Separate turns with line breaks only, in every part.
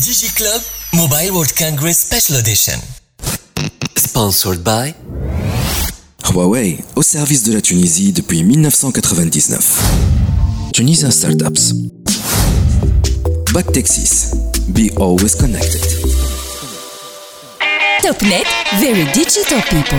DigiClub Mobile World Congress Special Edition. Sponsored by
Huawei, au service de la Tunisie depuis 1999. Tunisian Startups. Back Texas. Be always connected.
TopNet, very digital people.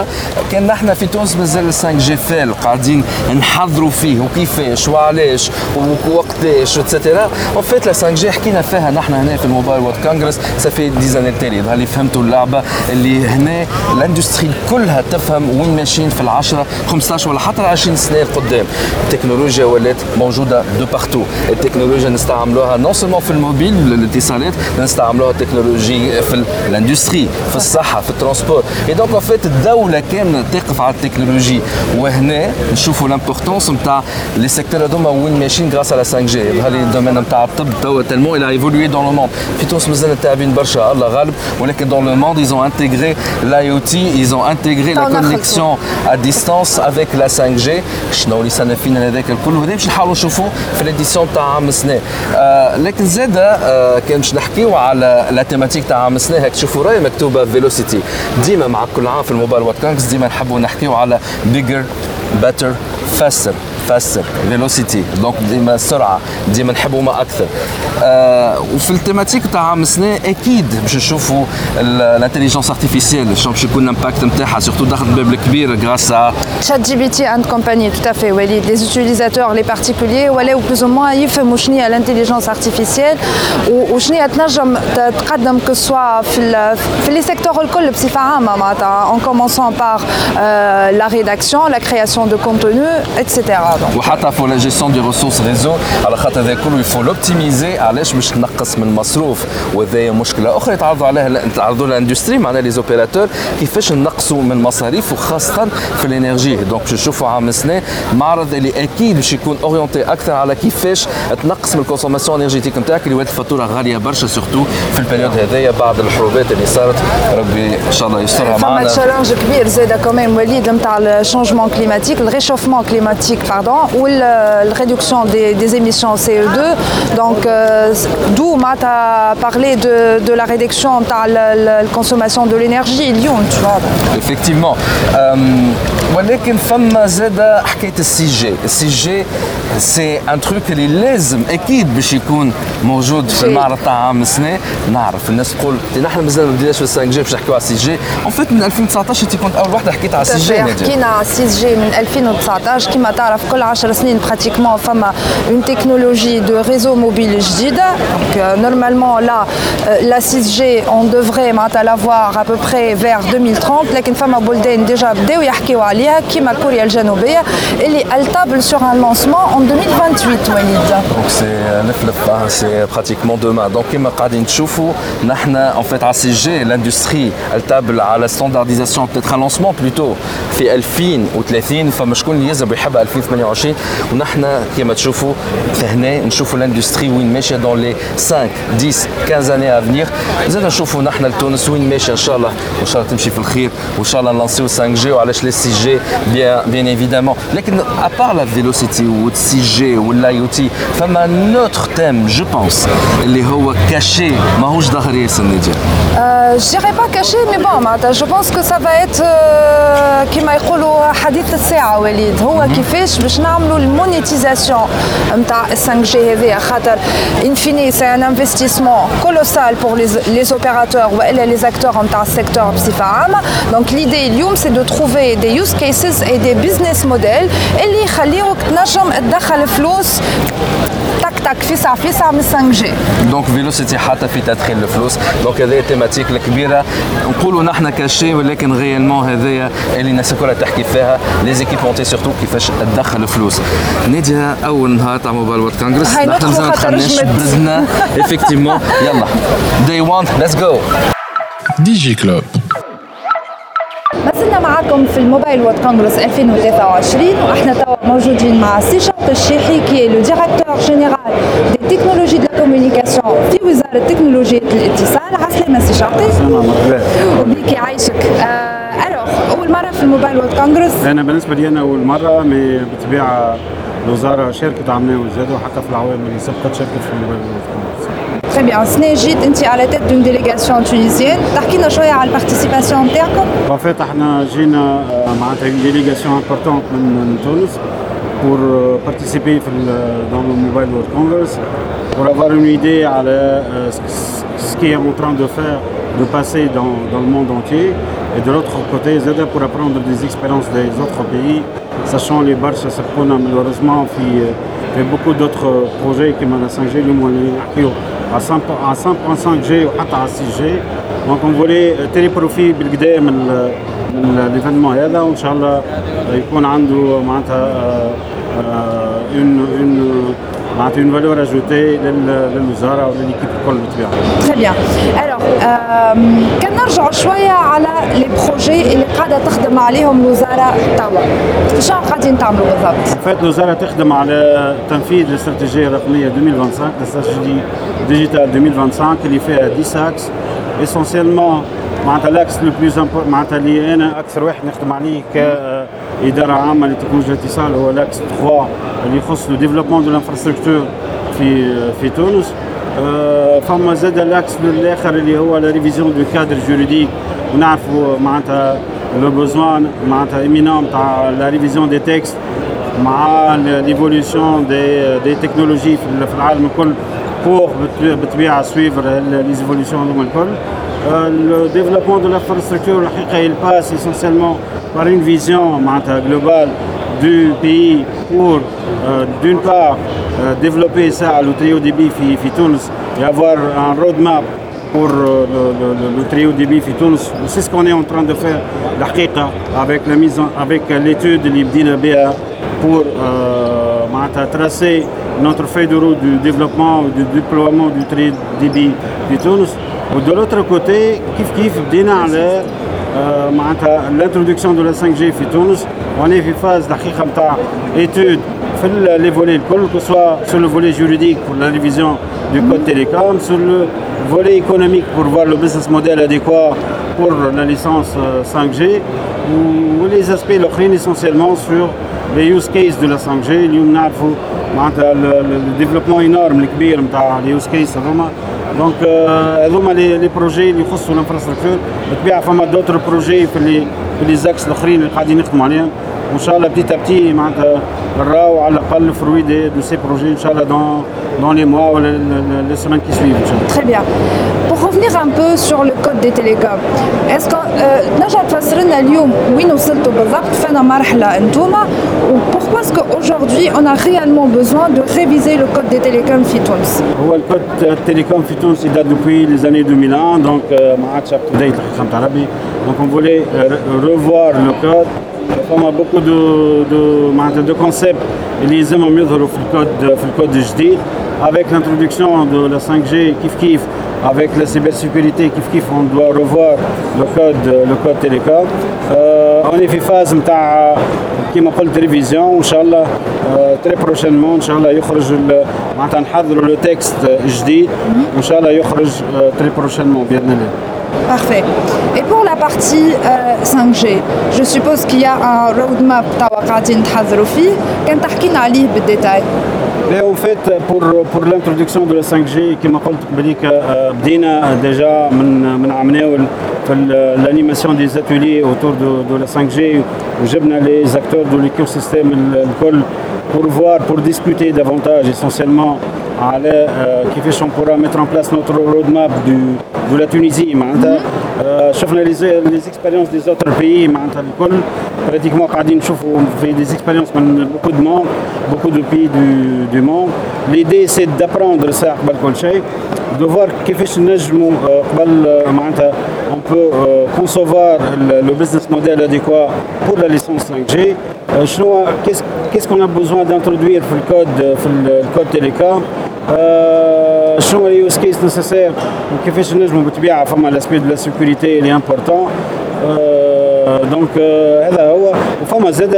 كان نحن في تونس مازال 5 جي فيل قاعدين نحضروا فيه وكيفاش وعلاش ووقتاش اتسيتيرا اون فيت لا 5 جي حكينا فيها نحن هنا في الموبايل وورد كونغرس سافي ديزان التالي يظهر لي فهمتوا اللعبة اللي هنا الاندستري كلها تفهم وين ماشيين في العشرة 15 ولا حتى 20 سنة القدام التكنولوجيا ولات موجودة دو بارتو التكنولوجيا نستعملوها نون سولمون في الموبيل الاتصالات نستعملوها التكنولوجي في الاندستري في الصحة في الترونسبور اي دونك اون فيت الدولة كاملة تقف على التكنولوجي. وهنا نشوفوا لامبورتونس نتاع لي سيكتور هذوما وين ماشيين غراس على 5 جي يظهر لي الدومين نتاع الطب توا تالمون a évolué dans le monde. في تونس مازال تابعين برشا الله غالب. ولكن dans le monde ils ont intégré l'IoT ils ont intégré la connexion à distance avec la 5G شنو اللي صار فينا هذاك الكل؟ وهذا باش نحاولوا نشوفوا في الاديسيون تاع عام السنة آه لكن زاد آه كان باش نحكيو على لا تيماتيك تاع عام السنة هيك تشوفوا راي مكتوبة فيلوسيتي ديما مع كل عام في الموبايل وات كونكس ديما نحبوا نحكيو على بيجر better faster. faster velocity دونك ديما السرعه ديما نحبوا ما اكثر آه وفي التيماتيك تاع عام السنه اكيد باش نشوفوا الانتليجنس ارتيفيسيال شنو باش يكون الامباكت نتاعها سورتو دخلت باب الكبير غراس
شات جي بي تي اند كومباني tout à fait وليد les utilisateurs les particuliers ولاو بلوز او موان يفهموا شنو هي الانتليجنس ارتيفيسيال وشنو هي تنجم تقدم كو سوا في ال في لي سيكتور الكل بصفه عامه معناتها en commençant par euh, la rédaction la création de contenu etc
وحتى في لا جيستيون دي ريسورس ريزو على خاطر هذا كله يفو لوبتيميزي. علاش باش تنقص من المصروف وهذايا مشكلة أخرى. يتعرضوا عليها تعرضوا الاندستري معناها لي زوبيراتور كيفاش نقصوا من المصاريف وخاصة في الإنرجي. دونك باش نشوفوا عام السنة معرض اللي أكيد باش يكون اورينتي أكثر على كيفاش تنقص من الكونسوماسيون انرجيتيك نتاعك اللي ولات الفاتوره غاليه برشا سورتو في البريود هذايا بعد الحروبات اللي صارت ربي ان شاء الله يسترها معنا
فما تشالنج كبير زاد كمان وليد نتاع الشونجمون كليماتيك الريشوفمون كليماتيك باردون la réduction des, des, émissions CO2. Donc, euh, d'où Mata a parlé de, de, la réduction de la, la, la consommation de l'énergie, Lyon, tu vois.
Effectivement. ولكن فما زاد حكايه السي جي، السي جي سي ان تروك اللي لازم أكيد باش يكون موجود في المعرض تاع عام السنة، نعرف الناس تقول نحن مازال ما بديناش في السي جي باش نحكيو على السي جي، اون فيت من 2019 انت كنت اول وحده حكيت على السي جي
حكينا على السي جي من 2019 كما تعرف كل 10 سنين براتيكمون فما اون تكنولوجي دو ريزو موبيل جديده دونك نورمالمون لا لا 6 جي اون دوفري معناتها لافوار ا بو بري فير 2030 لكن فما بلدان ديجا بداو يحكيو عليها كيما كوريا الجنوبيه اللي التابل سور ان لونسمون 2028 وليد
دونك سي نفلف سي براتيكمون دوما دونك كيما قاعدين تشوفوا نحن ان فيت على سي جي لاندستري التابل على ستاندارديزاسيون بتاتر لونسمون بلوتو في 2030 فما شكون اللي يزرب يحب 2028 ونحن كما تشوفوا هنا نشوفوا لاندستري وين ماشيه دون لي 5 10 15 اني افنيغ زاد نشوفوا نحن لتونس وين ماشيه ان شاء الله وان شاء الله تمشي في الخير وان شاء الله نلانسيو 5 جي وعلاش لي 6 جي بيان بيان ايفيدامون لكن ابار لا فيلوسيتي و 6 جي والاي او تي فما نوتر تيم جو بونس اللي هو كاشي ماهوش ظاهر ياسر ناديه
Je dirais pas caché, mais bon, je pense que ça va être كما يقولوا حديث الساعة وليد هو كيفاش باش نعملوا المونيتيزاسيون نتاع 5 جي هذايا خاطر ان فيني سي ان انفستيسمون كولوسال بور لي اوبيراتور والا لي اكتور نتاع السيكتور بصفة عامة دونك ليدي اليوم سي دو تروفي دي يوز كيسز اي دي بزنس موديل اللي يخليوك تنجم تدخل فلوس. تك راحتك فيسع فيسع من 5 جي.
دونك فيلوسيتي حتى في تدخين الفلوس. دونك هذه التيماتيك الكبيرة. نقولوا نحن كاشي ولكن غيالمون هذايا اللي الناس الكل تحكي فيها. لي زيكيبونتي سورتو كيفاش تدخل فلوس. نادية أول نهار تاع موبايل وورد كونغرس
هاي
نحن مازال
خاطر
دخلناش
جمد.
بردنا افكتيفمون يلا. داي 1 ليتس جو
دي جي كلوب
ما زلنا معكم في الموبايل وورد كونغرس 2023 وإحنا توا موجودين مع سي شرط الشيحي كي لو ديريكتور جينيرال دي تكنولوجي دو كومونيكاسيون في وزارة تكنولوجيا الاتصال عسلامة سي شرطي وبيك يعيشك آه الوغ أول مرة في الموبايل وورد كونغرس.
أنا بالنسبة لي أنا أول مرة مي بالطبيعه الوزارة شاركت عملنا وزادوا حتى في العوام اللي سبقت شاركت في الموبايل
تري بيان سنة جيت انت على تيت دون ديليغاسيون تونيزيان تحكي لنا شويه على البارتيسيباسيون نتاعكم
En fait, احنا جينا آه، معناتها une délégation importante من من تونس pour euh, participer في ال- dans le Mobile World Congress pour avoir une idée على euh, ce ce qui est en train de faire de passer dans, dans le monde entier et de l'autre côté زاد pour apprendre des expériences des autres pays sachant les برشا سبقونا malheureusement في في beaucoup d'autres projets كما la 5G اليوم اللي نحكيو على 5 على 5.5G وحتى على 6G دونك اون فولي تيري بروفي بالكدا من من ليفينمون هذا وان شاء الله يكون عنده معناتها اون اون معناتها اون فالور اجوتي للوزارة ولليكيب الكل بالطبيعة.
تري بيان الوغ كان نرجعوا شوية على لي بروجي اللي قاعدة تخدم عليهم الوزاره توا شنو قاعدين تعملوا بالضبط؟
فات الوزاره تخدم على تنفيذ الاستراتيجيه الرقمية 2025 الاستراتيجيه ديجيتال 2025 اللي فيها 10 إكس اسونسيالمون معناتها الاكس لو بلوز معناتها اللي أنا أكثر واحد نخدم عليه كاداره عامه لتكنولوجيا الاتصال هو الاكس 3 اللي يخص لو ديفلوبمون دو لانفراستركتور في في تونس آه، فما زاد الاكس الاخر اللي هو لا ريفيزيون دو كادر جوريديك ونعرفوا معناتها لو بوزوان معناتها ايمينون تاع لا ريفيزيون دي تكست مع ليفوليسيون دي دي تكنولوجي في في العالم الكل بور بالطبيعه سويفر ليزيفوليسيون هذوما الكل لو ديفلوبمون دو لانفراستركتور الحقيقه il passe essentiellement par une vision globale du pays pour, euh, d'une part, euh, développer ça à l'Utrio débit Fitounes et avoir un roadmap pour euh, le, trio débit Fitounes. C'est ce qu'on est en train de faire, l'Aqiqa, avec, la mise en, avec l'étude l'Ibdi le BA pour tracer notre feuille de route du développement, du déploiement du trio débit Fitounes. De l'autre côté, kif kif, dina l'air. معناتها الانترودكسيون دو لا 5 جي في تونس وني في فاز الحقيقه نتاع ايتود في ال- لي فولي الكل كو سوا سور لو فولي جوريديك بور لا ريفيزيون دو كود تيليكوم سور لو فولي ايكونوميك بور فوار لو بزنس موديل اديكوا بور لا ليسونس 5 جي ولي زاسبي الاخرين اسونسيالمون سور لي يوز كيس دو لا 5 جي اليوم نعرفوا معناتها الديفلوبمون انورم الكبير نتاع اليوز كيس هذوما دونك آه، هذوما لي لي بروجي اللي يخصوا الانفراستركتور بالطبيعه فما دوتر بروجي في لي في لي زاكس الاخرين اللي قاعدين نخدموا عليهم وان شاء الله بتي بتي معناتها نراو على الاقل فروي دي دو سي بروجي ان شاء الله دون دون لي موا ولا لي سيمان كي سويف ان شاء الله
Très bien. Pour revenir un peu sur le code des télécoms, est-ce que euh, نجم تفسر لنا اليوم وين وصلتوا بالضبط فين مرحلة انتوما و pourquoi est-ce qu'aujourd'hui on a réellement besoin de réviser le code des télécoms في تونس
هو الكود التليكوم في تونس يدات دوبوي لي زاني 2001 دونك آه، ما عادش اب تو ديت الحقيقه نتاع ربي دونك اون فولي ريفوار لو كود فما بوكو دو دو معناتها دو كونسيبت اللي يلزمهم يظهروا في الكود في الكود الجديد avec l'introduction de la 5G كيف كيف avec la cybersécurité كيف كيف on doit revoir le code le code télécom euh, on est في فاز نتاع كيما قلت ريفيزيون وان شاء الله تري بروشينمون ان شاء الله يخرج ال- معناتها نحضروا لو تكست جديد وان شاء الله يخرج تري بروشينمون باذن الله
Parfait. Et pour la partie euh, 5G, je suppose qu'il y a un roadmap توا قاعدين تحضروا فيه كان تحكينا عليه بالديتاي
Mais en fait, pour, pour l'introduction de la 5G, كما قلت قبليك آه، بدينا ديجا من من عمناول في l'animation des ateliers autour de, de la 5G وجبنا les acteurs de l'écosystème ال- الكل pour voir, pour discuter davantage essentiellement على آه، كيفاش on pourra mettre en place notre roadmap du, de la Tunisie معناتها آه، شفنا les, les expériences des autres pays معناتها الكل براتيكمون قاعدين نشوفوا في دي اكسبيريونس من بوكو دو موند بوكو دو بي دو دو موند ليدي سي دابروندر سا قبل كل شيء دو فوار كيفاش نجموا قبل معناتها اون بو كونسوفوار لو بزنس موديل اديكوا بور لا ليسونس 5 جي شنو qu'est-ce qu'on a besoin d'introduire في الكود في الكود تيليكوم شنو use case nécessaires. وكيفاش نجموا بالطبيعه فما لاسبي دو لا سيكوريتي اللي امبورتون دونك هذا هو. وفما زاد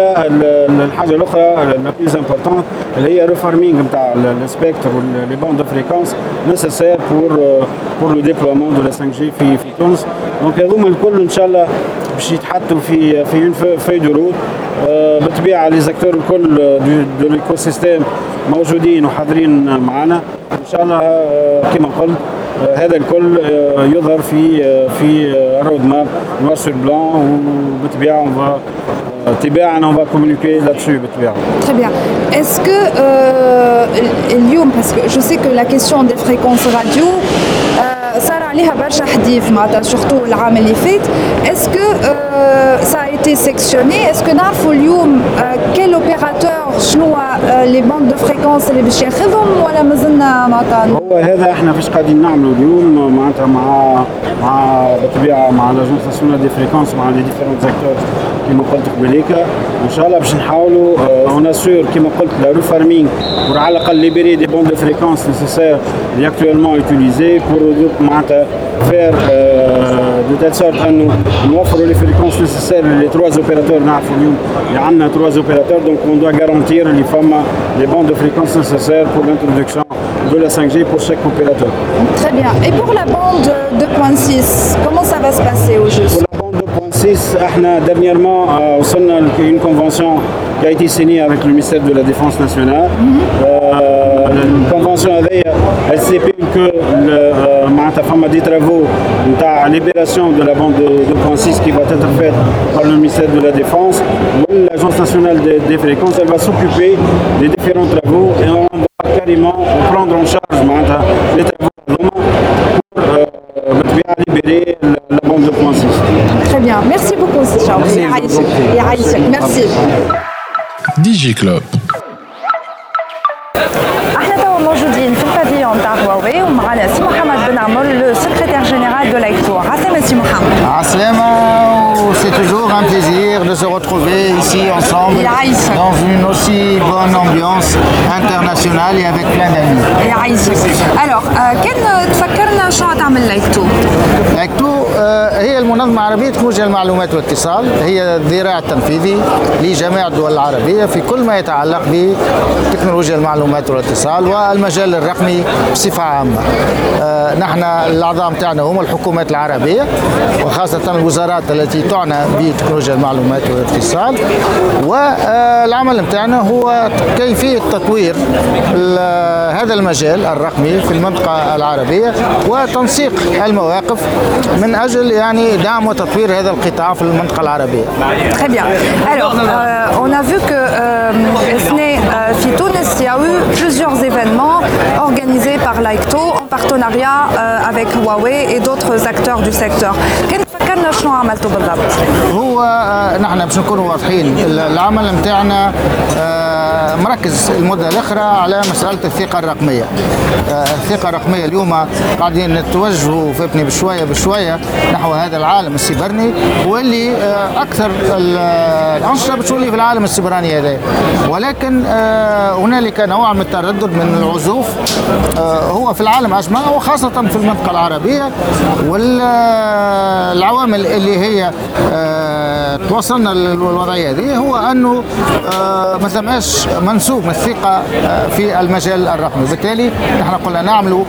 الحاجة الأخرى لا بليز امبورتون اللي هي ريفارمينغ نتاع السبيكتر ولي بوند دو فريكونس نيسيسير بور بور لو ديبلومون دو لا 5 جي في في تونس دونك هذوما الكل إن شاء الله باش يتحطوا في في اون في دو روت بالطبيعة لي زاكتور الكل دو ليكو سيستيم موجودين وحاضرين معنا إن شاء الله كما قلت هذا الكل يظهر في في رود ماب نوار سور بلان وبالطبيعه تباعا on va communiquer là-dessus بالطبيعه.
Est-ce que euh, اليوم je sais que la question des fréquences radio euh, صار عليها برشا حديث معناتها سورتو العام اللي فات ça a été sectionné. Est-ce que نعرفوا اليوم euh, quel opérateur شنو لي باند دو فريكونس اللي باش ياخذهم ولا مازلنا معناتها
هو هذا إحنا فاش قاعدين نعملوا اليوم معناتها مع مع بالطبيعة مع لاجونس ناسيونال دي فريكونس مع لي ديفيرون زاكتور كيما قلت قبليك إن شاء الله باش نحاولوا اون اسور كيما قلت لا ريفارمينغ pour على الأقل ليبري دي بوند دو فريكونس نيسيسير اللي اكtuellement utilisés pour معناتها faire de telle sorte انه نوفروا لي فريكونس نيسيسير لي تروا اوبيراتور نعرفوا اليوم اللي عندنا تروا اوبيراتور دونك اون دوا garantir اللي فما لي بوند دو فريكونس نيسيسير pour l'introduction de la 5G pour chaque opérateur.
Très bien. Et pour la bande 2.6, comment ça va se passer au juste
Pour la bande 2.6, احنا dernièrement euh, وصلنا une convention qui a été signée avec le ministère de la Défense nationale. Mm -hmm. euh, la convention هذه elle que le euh, Maata Fama des travaux la libération de la bande de, 36 qui va être faite par le ministère de la Défense, l'Agence nationale des, fréquences, elle va s'occuper des différents travaux et on va carrément prendre en charge les travaux pour euh, libérer la, bande de 36.
Très bien, merci beaucoup, Charles. Merci. Merci.
Merci. Club.
عسلامة
c'est toujours un plaisir de se retrouver ici ensemble dans une aussi bonne ambiance internationale et avec plein d'amis.
Alors كان تفكرنا شو تعمل لايكتو؟
لايكتو هي المنظمة العربية تكنولوجيا المعلومات والاتصال هي الذراع التنفيذي لجميع الدول العربية في كل ما يتعلق بتكنولوجيا المعلومات والاتصال والمجال الرقمي بصفة عامة نحن الأعضاء متاعنا هم الحكومات العربية وخاصة الوزارات التي تعنى بتكنولوجيا المعلومات والاتصال والعمل متاعنا هو كيفية تطوير هذا المجال الرقمي في المنطقة العربية وتنسيق المواقف من أجل يعني دعم وتطوير هذا القطاع في المنطقة العربية.
Très bien. Alors, euh, on a vu que euh, في تونس il y a eu plusieurs événements organisés par l'AICTO en partenariat euh, avec Huawei et d'autres acteurs du secteur. فكرنا شنو عملتوا بالضبط؟
هو نحن باش نكونوا واضحين العمل نتاعنا مركز المدة الأخرى على مسألة الثقة الرقمية. الثقة الرقمية اليوم قاعدين نتوجهوا فهمتني بشوية بشوية نحو هذا العالم السيبرني واللي أكثر الأنشطة بتولي في العالم السيبراني هذا ولكن هنالك نوع من التردد من العزوف هو في العالم اجمع وخاصة في المنطقة العربية والعوامل اللي هي توصلنا للوضعية هذه هو أنه ما ثماش منسوب الثقة في المجال الرقمي. وبالتالي نحن قلنا نعملوا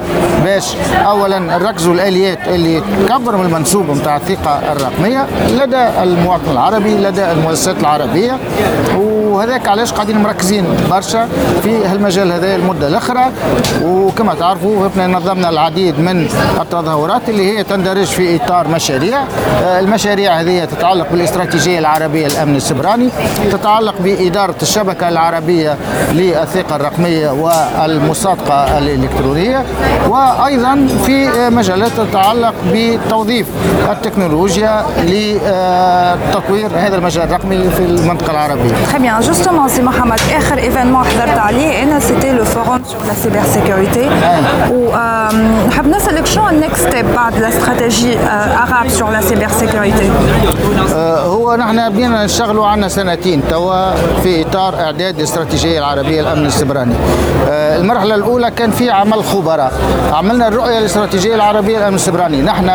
باش اولا نركزوا الآليات اللي تكبر من المنسوب نتاع الثقة الرقمية لدى المواطن العربي لدى المؤسسات العربية وهذاك علاش قاعدين مركزين برشا في هالمجال هذا المدة الأخرى وكما تعرفوا إحنا نظمنا العديد من التظاهرات اللي هي تندرج في إطار مشاريع آه، المشاريع هذه تتعلق بالاستراتيجية العربية الامن السبراني تتعلق بإدارة الشبكة العربية للثقة الرقمية والمصادقة الإلكترونية وأيضا في مجالات تتعلق بتوظيف التكنولوجيا لتطوير هذا المجال الرقمي في
المنطقة العربية. Justement, c'est Mohamed. آخر événement حضرت عليه أنا c'était le forum sur la cybersécurité. ونحب نسألك شنو النكست ستيب بعد لا استراتيجي arabe sur la cybersécurité
آه، هو نحن بدينا نشتغلوا عنا سنتين توا في إطار إعداد الاستراتيجيه العربية للامن السبراني. آه، المرحلة الأولى كان في عمل خبراء، عملنا الرؤية الاستراتيجية العربية للامن السبراني، نحن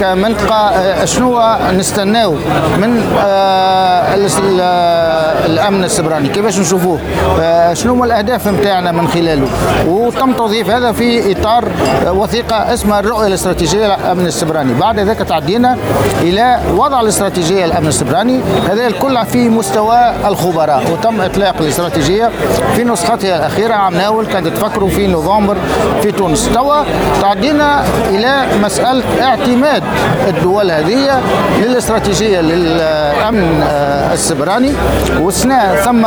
كمنطقه آه، شنو نستناو من آه، السبراني، كيفاش نشوفوه؟ آه، شنو هما الأهداف نتاعنا من خلاله؟ وتم توظيف هذا في إطار وثيقة اسمها الرؤية الاستراتيجية للامن السبراني، بعد ذلك تعدينا إلى وضع الاستراتيجية الامن السبراني هذا الكل في مستوى الخبراء وتم إطلاق الاستراتيجية في نسختها الأخيرة عام ناول كانت تفكروا في نوفمبر في تونس توا تعدينا إلى مسألة اعتماد الدول هذه للاستراتيجية للأمن آه، السبراني والسنة ثم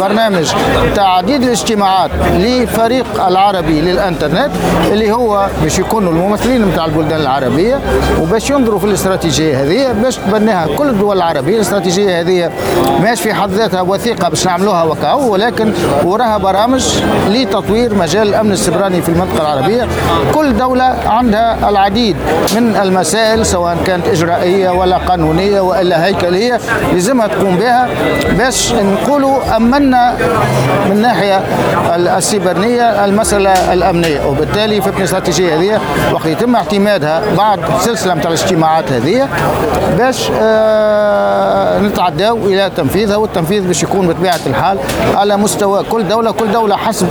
برنامج تعديد الاجتماعات لفريق العربي للإنترنت اللي هو باش يكونوا الممثلين نتاع البلدان العربية وباش ينظروا في الاستراتيجية هذه باش تبناها كل الدول العربية. الاستراتيجية هذه ماش في حد ذاتها وثيقة باش نعملوها وكاو ولكن وراها برامج لتطوير مجال الأمن السبراني في المنطقة العربية. كل دولة عندها العديد من المسائل سواء كانت إجرائية ولا قانونية وإلا هيكلية لازمها تقوم بها. باش نقولوا امنا من الناحيه السيبرانيه المسألة الأمنية. وبالتالي في الاستراتيجية هذه وقت يتم اعتمادها بعد سلسلة من الاجتماعات هذه باش آه نتعداو إلى تنفيذها والتنفيذ باش يكون بطبيعة الحال على مستوى كل دولة. كل دولة حسب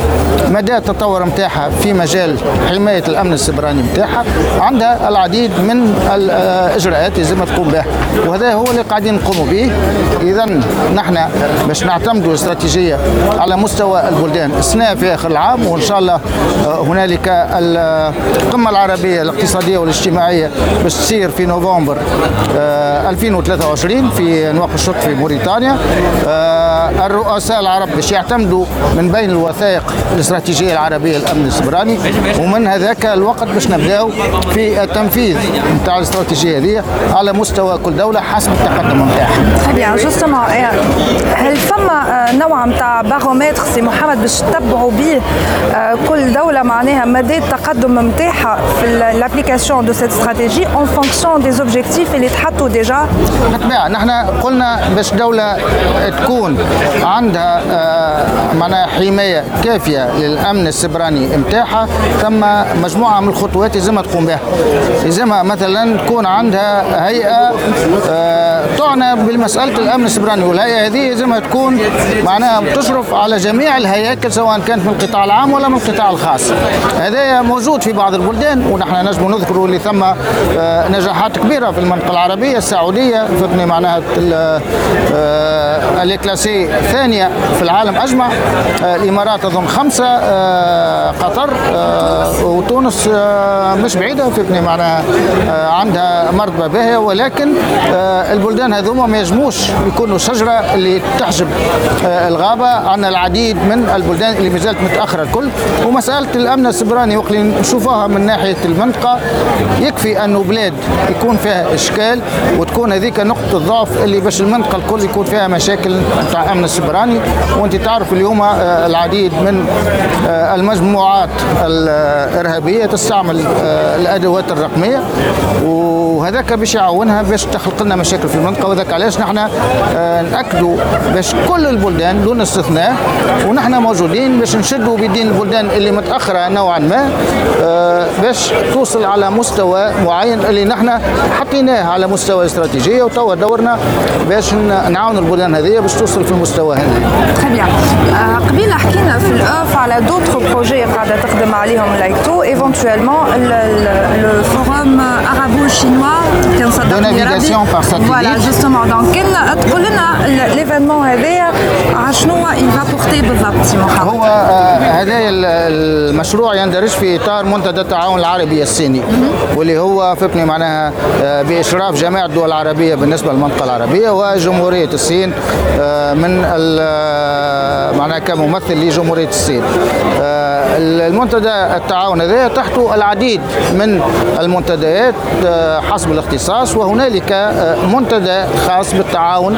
مدى التطور نتاعها في مجال حماية الأمن السبراني نتاعها عندها العديد من الاجراءات لازم تقوم بها. وهذا هو اللي قاعدين نقوموا به. اذا نحن باش نعتمدوا استراتيجية على مستوى البلدان. السنة في آخر العام وإن شاء الله آه، هنالك القمة العربية الاقتصادية والاجتماعية باش تصير في نوفمبر آه، 2023 في نواقشوط في موريتانيا. آه، الرؤساء العرب باش يعتمدوا من بين الوثائق الاستراتيجية العربية للامن السبراني ومن هذاك الوقت باش نبداو في التنفيذ نتاع الاستراتيجية هذه على مستوى كل دولة حسب التقدم نتاعها.
Justement, فما نوع نتاع بارومتر سي محمد باش تتبعوا به آه، كل دولة معناها مدى التقدم نتاعها في لابليكاسيون دو سيت استراتيجي اون فونكسيون دي زوبجيكتيف اللي تحطوا ديجا
بالطبيعة نحن قلنا باش دولة تكون عندها آه، معناها حماية كافية للأمن السبراني نتاعها ثم مجموعة من الخطوات لازمها تقوم بها. لازمها مثلا تكون عندها هيئة آه، تعنى بالمسألة الأمن السبراني والهيئة هذه لازمها تكون معناها تشرف على جميع الهياكل سواء كانت من القطاع العام ولا من القطاع الخاص. هذا موجود في بعض البلدان ونحن نجم نذكر اللي ثم آه، نجاحات كبيرة في المنطقة العربية السعودية فتني معناها ال- آه، اللي كلاسي ثانية في العالم أجمع. آه، الإمارات أظن خمسة قطر وتونس مش بعيدة فتني معناها عندها مرتبة باهية. ولكن البلدان هذوما ما يجموش يكونوا شجرة اللي تحجب آه، الغابة عندنا العديد من البلدان اللي ما زالت متأخرة الكل. ومسألة الأمن السبراني وقت اللي نشوفوها من ناحية المنطقة يكفي أنه بلاد يكون فيها إشكال وتكون هذيك نقطة ضعف اللي باش المنطقة الكل يكون فيها مشاكل نتاع أمن السبراني. وأنت تعرف اليوم آه، العديد من آه، المجموعات الإرهابية تستعمل الأدوات الرقمية. وهذاك باش يعاونها باش تخلق لنا مشاكل في المنطقة. وذاك علاش نحن نأكدوا باش كل البلدان دون استثناء ونحن موجودين باش نشدوا بيدين البلدان اللي متأخرة نطورها نوعا ما آه، باش توصل على مستوى معين اللي نحن حطيناه على مستوى استراتيجيه وتوا دورنا باش نعاون البلدان هذه باش توصل في المستوى هذا.
تري بيان قبيلة حكينا في الاوف على دوتر بروجي قاعدة تخدم عليهم لايك تو ايفونتويلمون لو فوروم ارابو شينوا كان صدق
De navigation par satellite.
فوالا جوستومون دونك كان تقول لنا ليفينمون هذايا على شنو يفا بورتي بالضبط محمد
هو آه، هذا ال- المشروع يندرج في إطار منتدى التعاون العربي الصيني واللي هو فبني معناها آه، بإشراف جامعه الدول العربية بالنسبة للمنطقة العربية وجمهورية الصين آه، من آه، معناها كممثل لجمهورية الصين. آه، المنتدى التعاون هذا تحته العديد من المنتديات آه، حسب الاختصاص وهنالك آه، منتدى خاص بالتعاون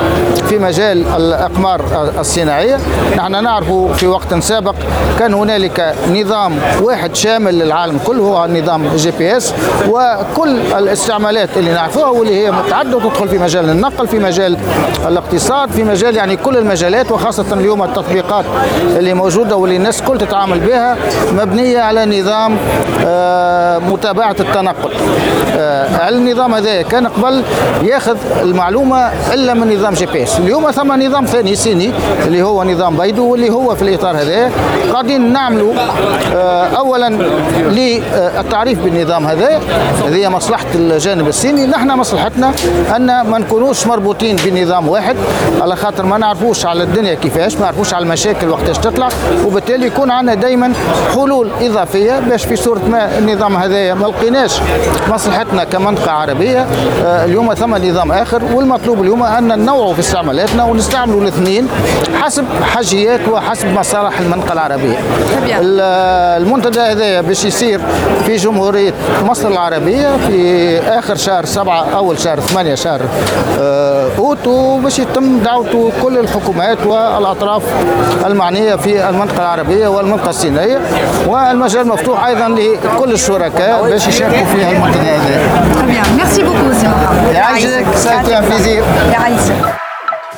في مجال الإقمار الصناعية. نحن نعرف في وقت سابق كان هنالك نظام واحد شامل للعالم كله هو نظام جي بي إس وكل الاستعمالات اللي نعرفوها واللي هي متعددة وتدخل في مجال النقل في مجال الاقتصاد في مجال يعني كل المجالات وخاصة اليوم التطبيقات اللي موجودة واللي الناس كل تتعامل بها مبنية على نظام آه، متابعة التنقل. آه، النظام هذا كان قبل؟ ياخذ المعلومة إلا من نظام جي بي إس. اليوم ثم نظام ثاني صيني اللي هو نظام بيدو واللي هو في الإطار هذا. قاعدين نعملوا آه، اولا للتعريف بالنظام هذا. هذه مصلحة الجانب الصيني نحن مصلحتنا أن ما نكونوش مربوطين بنظام واحد. على خاطر ما نعرفوش على الدنيا كيفاش ما نعرفوش على المشاكل وقتاش تطلع. وبالتالي يكون عندنا دائما حلول إضافية باش في صورة ما النظام هذا ما لقيناش مصلحتنا كمنطقة عربية. آه، اليوم ثم نظام آخر. والمطلوب اليوم أن ننوعوا في استعمالاتنا ونستعملوا الاثنين حسب حاجيات وحسب مصالح المنطقة العربية. ال- المنتدى هذا باش يصير في جمهورية مصر العربية في آخر شهر سبعة أول شهر ثمانية شهر آه، أوت وباش يتم دعوته كل الحكومات والأطراف المعنية في المنطقة العربية والمنطقة الصينية والمجال مفتوح أيضا لكل الشركاء باش يشاركوا في المنتدى هذا.
Bien, merci beaucoup, سي محمد.
يعيشك، ça a été un plaisir.
يعيشك.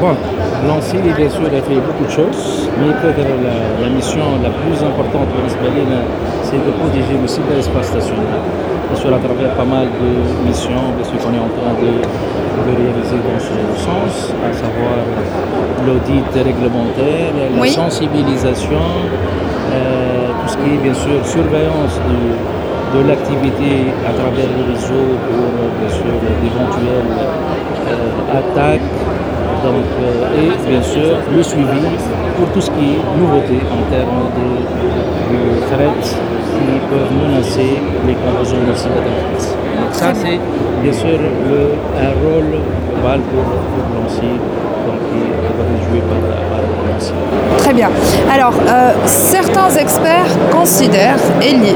Bon, Lancy, bien sûr, a fait beaucoup de choses, mais peut-être la, la mission la plus importante pour l'Israélien, c'est de protéger le cyberespace national. Sûr, à travers pas mal de missions, sûr, qu'on est en train de, de réaliser dans ce sens, à savoir l'audit réglementaire, la
Oui.
sensibilisation, euh, tout ce qui est, bien sûr, surveillance de, de l'activité à travers le réseau pour, bien sûr, d'éventuelles euh, attaques donc, euh, et bien sûr le suivi pour tout ce qui est nouveauté en termes de, de qui peuvent menacer les composants de cyberdéfense. Donc ça c'est bien sûr le, un rôle global pour, pour donc qui, qui va être joué par, par Lancy.
Très bien. Alors, euh, certains experts considèrent اللي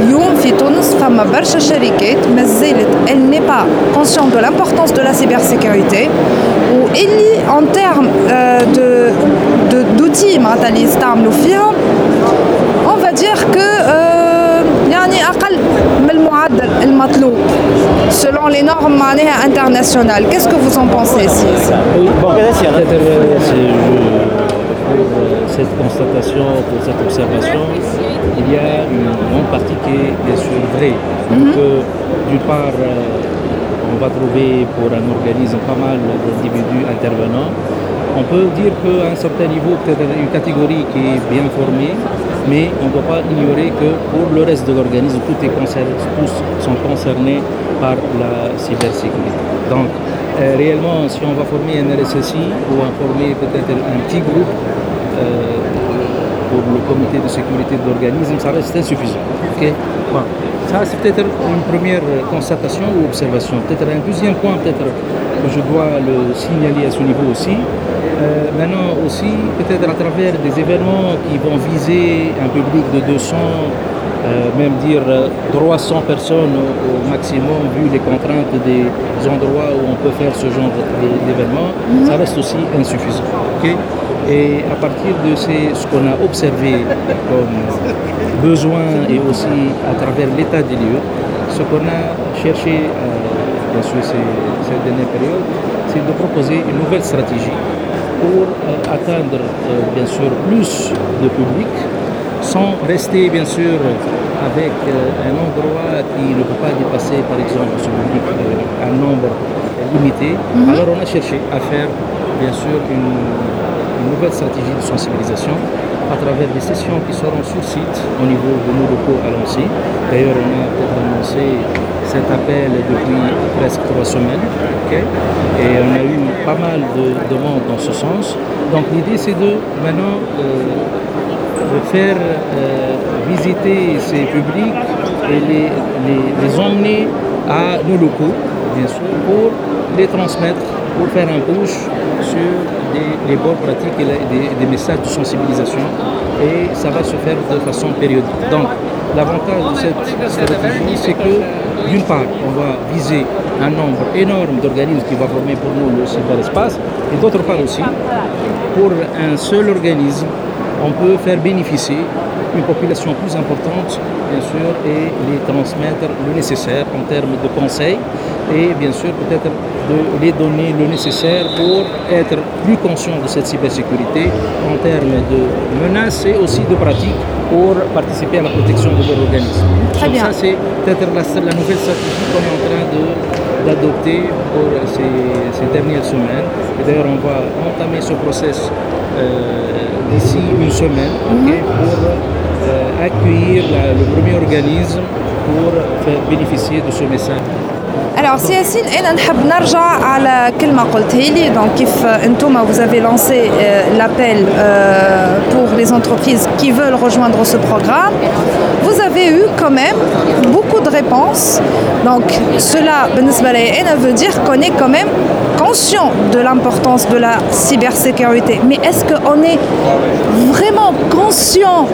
اليوم في تونس فما برشا شركات ما زالت elle n'est pas consciente de l'importance de la cybersécurité واللي en termes euh, de de- d'outils معناتها اللي يستعملوا فيهم on va dire que euh, يعني أقل من المعدل المطلوب selon les normes internationales. Qu'est-ce que vous en pensez si,
si... Bon, euh, euh, euh, cette constatation, pour cette observation, il y a une grande partie qui est bien sûr vraie. Mhm. Donc, d'une part, on va trouver pour un organisme pas mal d'individus intervenants. On peut dire qu'à un certain niveau, peut-être une catégorie qui est bien formée, mais on ne doit pas ignorer que pour le reste de l'organisme, tous sont concernés par la cybersécurité. Donc, euh, réellement, si on va former un RSSI ou en former peut-être un petit groupe euh, pour le comité de sécurité de l'organisme, ça reste insuffisant. Ça, c'est peut-être une première constatation ou observation. Peut-être un deuxième point, peut-être que je dois le signaler à ce niveau aussi. Euh, maintenant aussi, peut-être à travers des événements qui vont viser un public de 200, euh, même dire euh, 300 personnes au, au maximum, vu les contraintes des endroits où on peut faire ce genre d'événements, ça reste aussi insuffisant. ok? Et à partir de ce qu'on a observé comme besoin et aussi à travers l'état des lieux, ce qu'on a cherché, euh, bien sûr, cette dernière période, c'est de proposer une nouvelle stratégie pour euh, atteindre, euh, bien sûr, plus de public sans rester, bien sûr, avec un endroit qui ne peut pas dépasser, par exemple, ce public, un nombre limité. Mhm. Alors on a cherché à faire, bien sûr, une, nouvelle stratégie de sensibilisation à travers des sessions qui seront sur site au niveau de nos locaux à Lancy. D'ailleurs, on a peut-être annoncé cet appel depuis presque trois semaines. et on a eu pas mal de demandes dans ce sens. Donc l'idée, c'est de maintenant euh, faire euh, visiter ces publics et les, les emmener à nos locaux, bien sûr, pour les transmettre pour faire un push sur des, les bonnes pratiques et des, messages de sensibilisation et ça va se faire de façon périodique. Donc l'avantage de cette stratégie c'est que d'une part on va viser un nombre énorme d'organismes qui va former pour nous le cyberespace et d'autre part aussi pour un seul organisme on peut faire bénéficier une population plus importante, bien sûr, et les transmettre le nécessaire en termes de conseils et bien sûr peut-être de les donner le nécessaire pour être plus conscients de cette cybersécurité en termes de menaces et aussi de pratiques pour participer à la protection de leur organisme.
Très bien.
ça c'est peut-être la, nouvelle stratégie qu'on est en train d'adopter pour ces, dernières semaines. Et d'ailleurs on va entamer ce process euh, d'ici une semaine mhm. pour accueillir euh, le premier organisme pour bénéficier de ce message
alors si Yacine, vous avez lancé euh, l'appel euh, pour les entreprises qui veulent rejoindre ce programme. Vous avez eu quand même beaucoup de réponses. Donc cela, ben eh, veut dire qu'on est quand même conscient de l'importance de la cybersécurité. Mais est-ce qu'on est vraiment conscient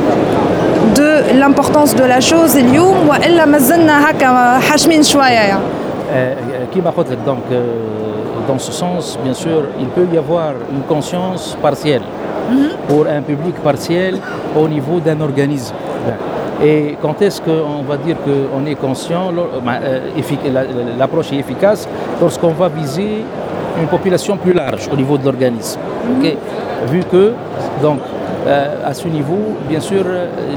de l'importance de la chose اليوم والا مازلنا هكا حاشمين شويه
qui m'a donc euh, dans ce sens, bien sûr, il peut y avoir une conscience partielle mhm. pour un public partiel au niveau d'un organisme. Et quand est-ce qu'on va dire qu'on est conscient, euh, l'approche est efficace lorsqu'on va viser une population plus large au niveau de l'organisme. Mhm. Vu que, donc, euh, à ce niveau, bien sûr,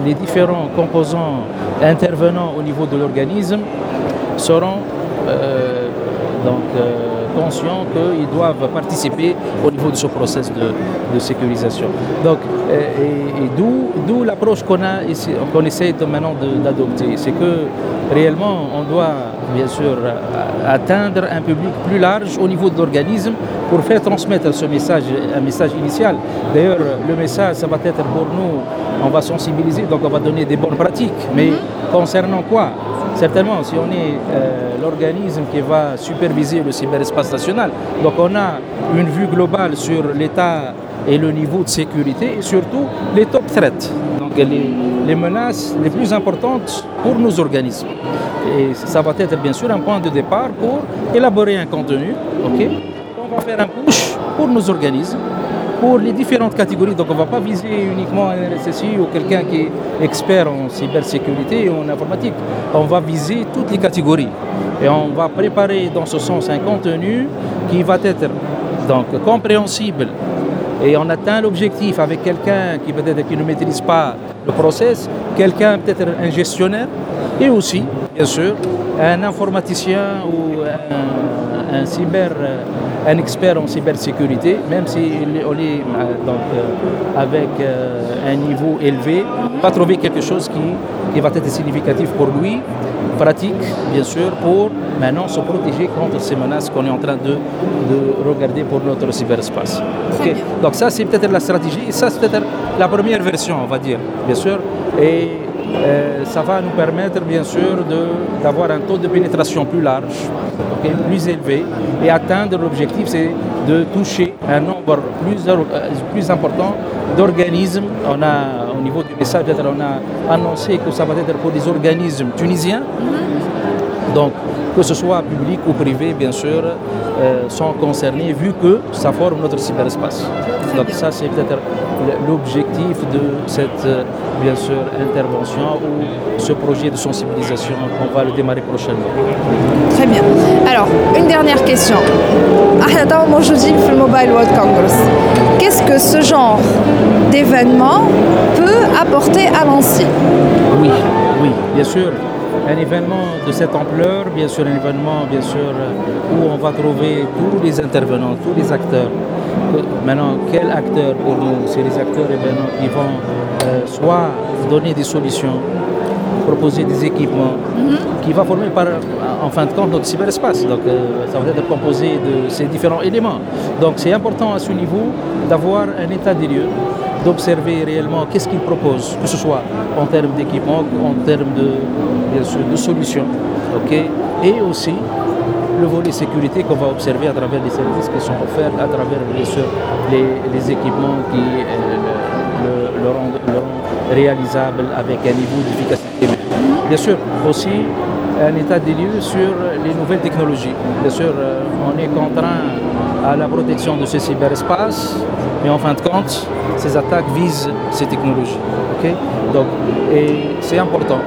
les différents composants intervenants au niveau de l'organisme seront euh, donc, euh, conscients qu'ils doivent participer au niveau de ce processus de, sécurisation. Donc, euh, et, d'où l'approche qu'on a qu'on essaie maintenant d'adopter, c'est que réellement on doit bien sûr atteindre un public plus large au niveau de l'organisme pour faire transmettre ce message, un message initial. D'ailleurs, le message, ça va être pour nous, on va sensibiliser, donc on va donner des bonnes pratiques. Mais concernant quoi? Certainement, si on est euh, l'organisme qui va superviser le cyberespace national, donc on a une vue globale sur l'état et le niveau de sécurité et surtout les top threats, donc les, menaces les plus importantes pour nos organismes. Et ça va être bien sûr un point de départ pour élaborer un contenu. on va faire un push pour nos organismes pour les différentes catégories. Donc on ne va pas viser uniquement un RSSI ou quelqu'un qui est expert en cybersécurité ou en informatique. On va viser toutes les catégories. Et on va préparer dans ce sens un contenu qui va être donc compréhensible et on atteint l'objectif avec quelqu'un qui peut-être qui ne maîtrise pas le process, quelqu'un peut-être un gestionnaire et aussi, bien sûr, un informaticien ou un, cyber, un expert en cybersécurité, même s'il on est euh, donc, euh, avec euh, un niveau élevé, va trouver quelque chose qui, qui va être significatif pour lui, pratique bien sûr, pour maintenant se protéger contre ces menaces qu'on est en train de, de regarder pour notre cyberespace. Donc ça c'est peut-être la stratégie, et ça c'est peut-être la première version on va dire, bien sûr. Et ça va nous permettre bien sûr d'avoir un taux de pénétration plus large, plus élevé, et atteindre l'objectif, c'est de toucher un nombre plus, euh, plus important d'organismes. On a, au niveau du message, on a annoncé que ça va être pour des organismes tunisiens. Donc, que ce soit public ou privé, bien sûr, euh, sont concernés vu que ça forme notre cyberespace. Donc ça, c'est peut-être l'objectif de cette, euh, bien sûr, intervention ou ce projet de sensibilisation qu'on va le démarrer prochainement.
Très bien. Alors, une dernière question. le Mobile World Congress. Qu'est-ce que ce genre d'événement peut apporter à Nancy?
Oui, oui, bien sûr un événement de cette ampleur, bien sûr un événement bien sûr où on va trouver tous les intervenants, tous les acteurs. Maintenant, quels acteurs pour nous C'est les acteurs qui vont euh, soit donner des solutions, proposer des équipements, mhm. qui va former par, en fin de compte notre cyberespace. Donc euh, ça va être composé de ces différents éléments. Donc c'est important à ce niveau d'avoir un état des lieux d'observer réellement qu'est-ce qu'ils proposent, que ce soit en termes d'équipement, en termes de, bien sûr, de solutions. Et aussi le volet sécurité qu'on va observer à travers les services qui sont offerts, à travers les, les équipements qui euh, le, rendent, réalisable avec un niveau d'efficacité. Bien sûr, aussi un état des lieux sur les nouvelles technologies. Bien sûr, euh, on est contraint à la protection de ce cyberespace, mais en fin de compte, ces attaques visent ces technologies. Donc, et c'est important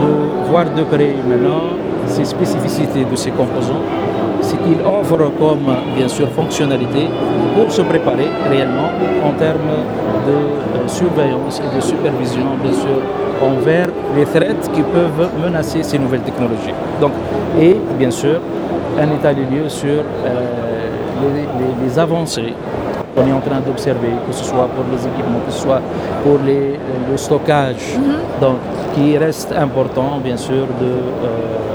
de voir de près maintenant ces spécificités de ces composants, ce qu'ils offrent comme bien sûr fonctionnalité pour se préparer réellement en termes de euh, surveillance et de supervision bien sûr envers les threats qui peuvent menacer ces nouvelles technologies. Donc, et bien sûr un état des lieux sur euh, les avancées qu'on est en train d'observer, que ce soit pour les équipements, que ce soit pour les, le stockage, mhm. donc, qui reste important bien sûr de, euh,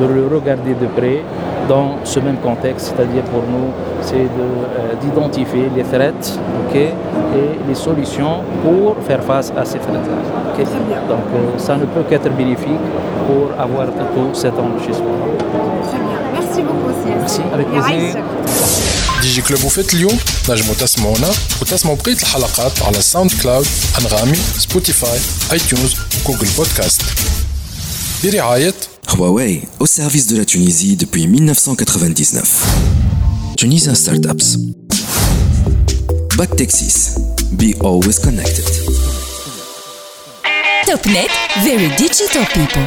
de le regarder de près dans ce même contexte, c'est-à-dire pour nous, c'est euh, d'identifier les threats et les solutions pour faire face à ces threats-là. Donc euh, ça ne peut qu'être bénéfique pour avoir tout cet enrichissement.
Très bien, merci beaucoup.
Merci, avec plaisir.
دي جي كلوب وفات اليوم نجموا تسمعونا وتسمعوا بقية الحلقات على ساوند كلاود أنغامي سبوتيفاي اي تيونز وجوجل بودكاست برعاية
Huawei au service de la Tunisie depuis 1999. Tunisian Startups. Back Texas. Be always connected.
TopNet, very digital people.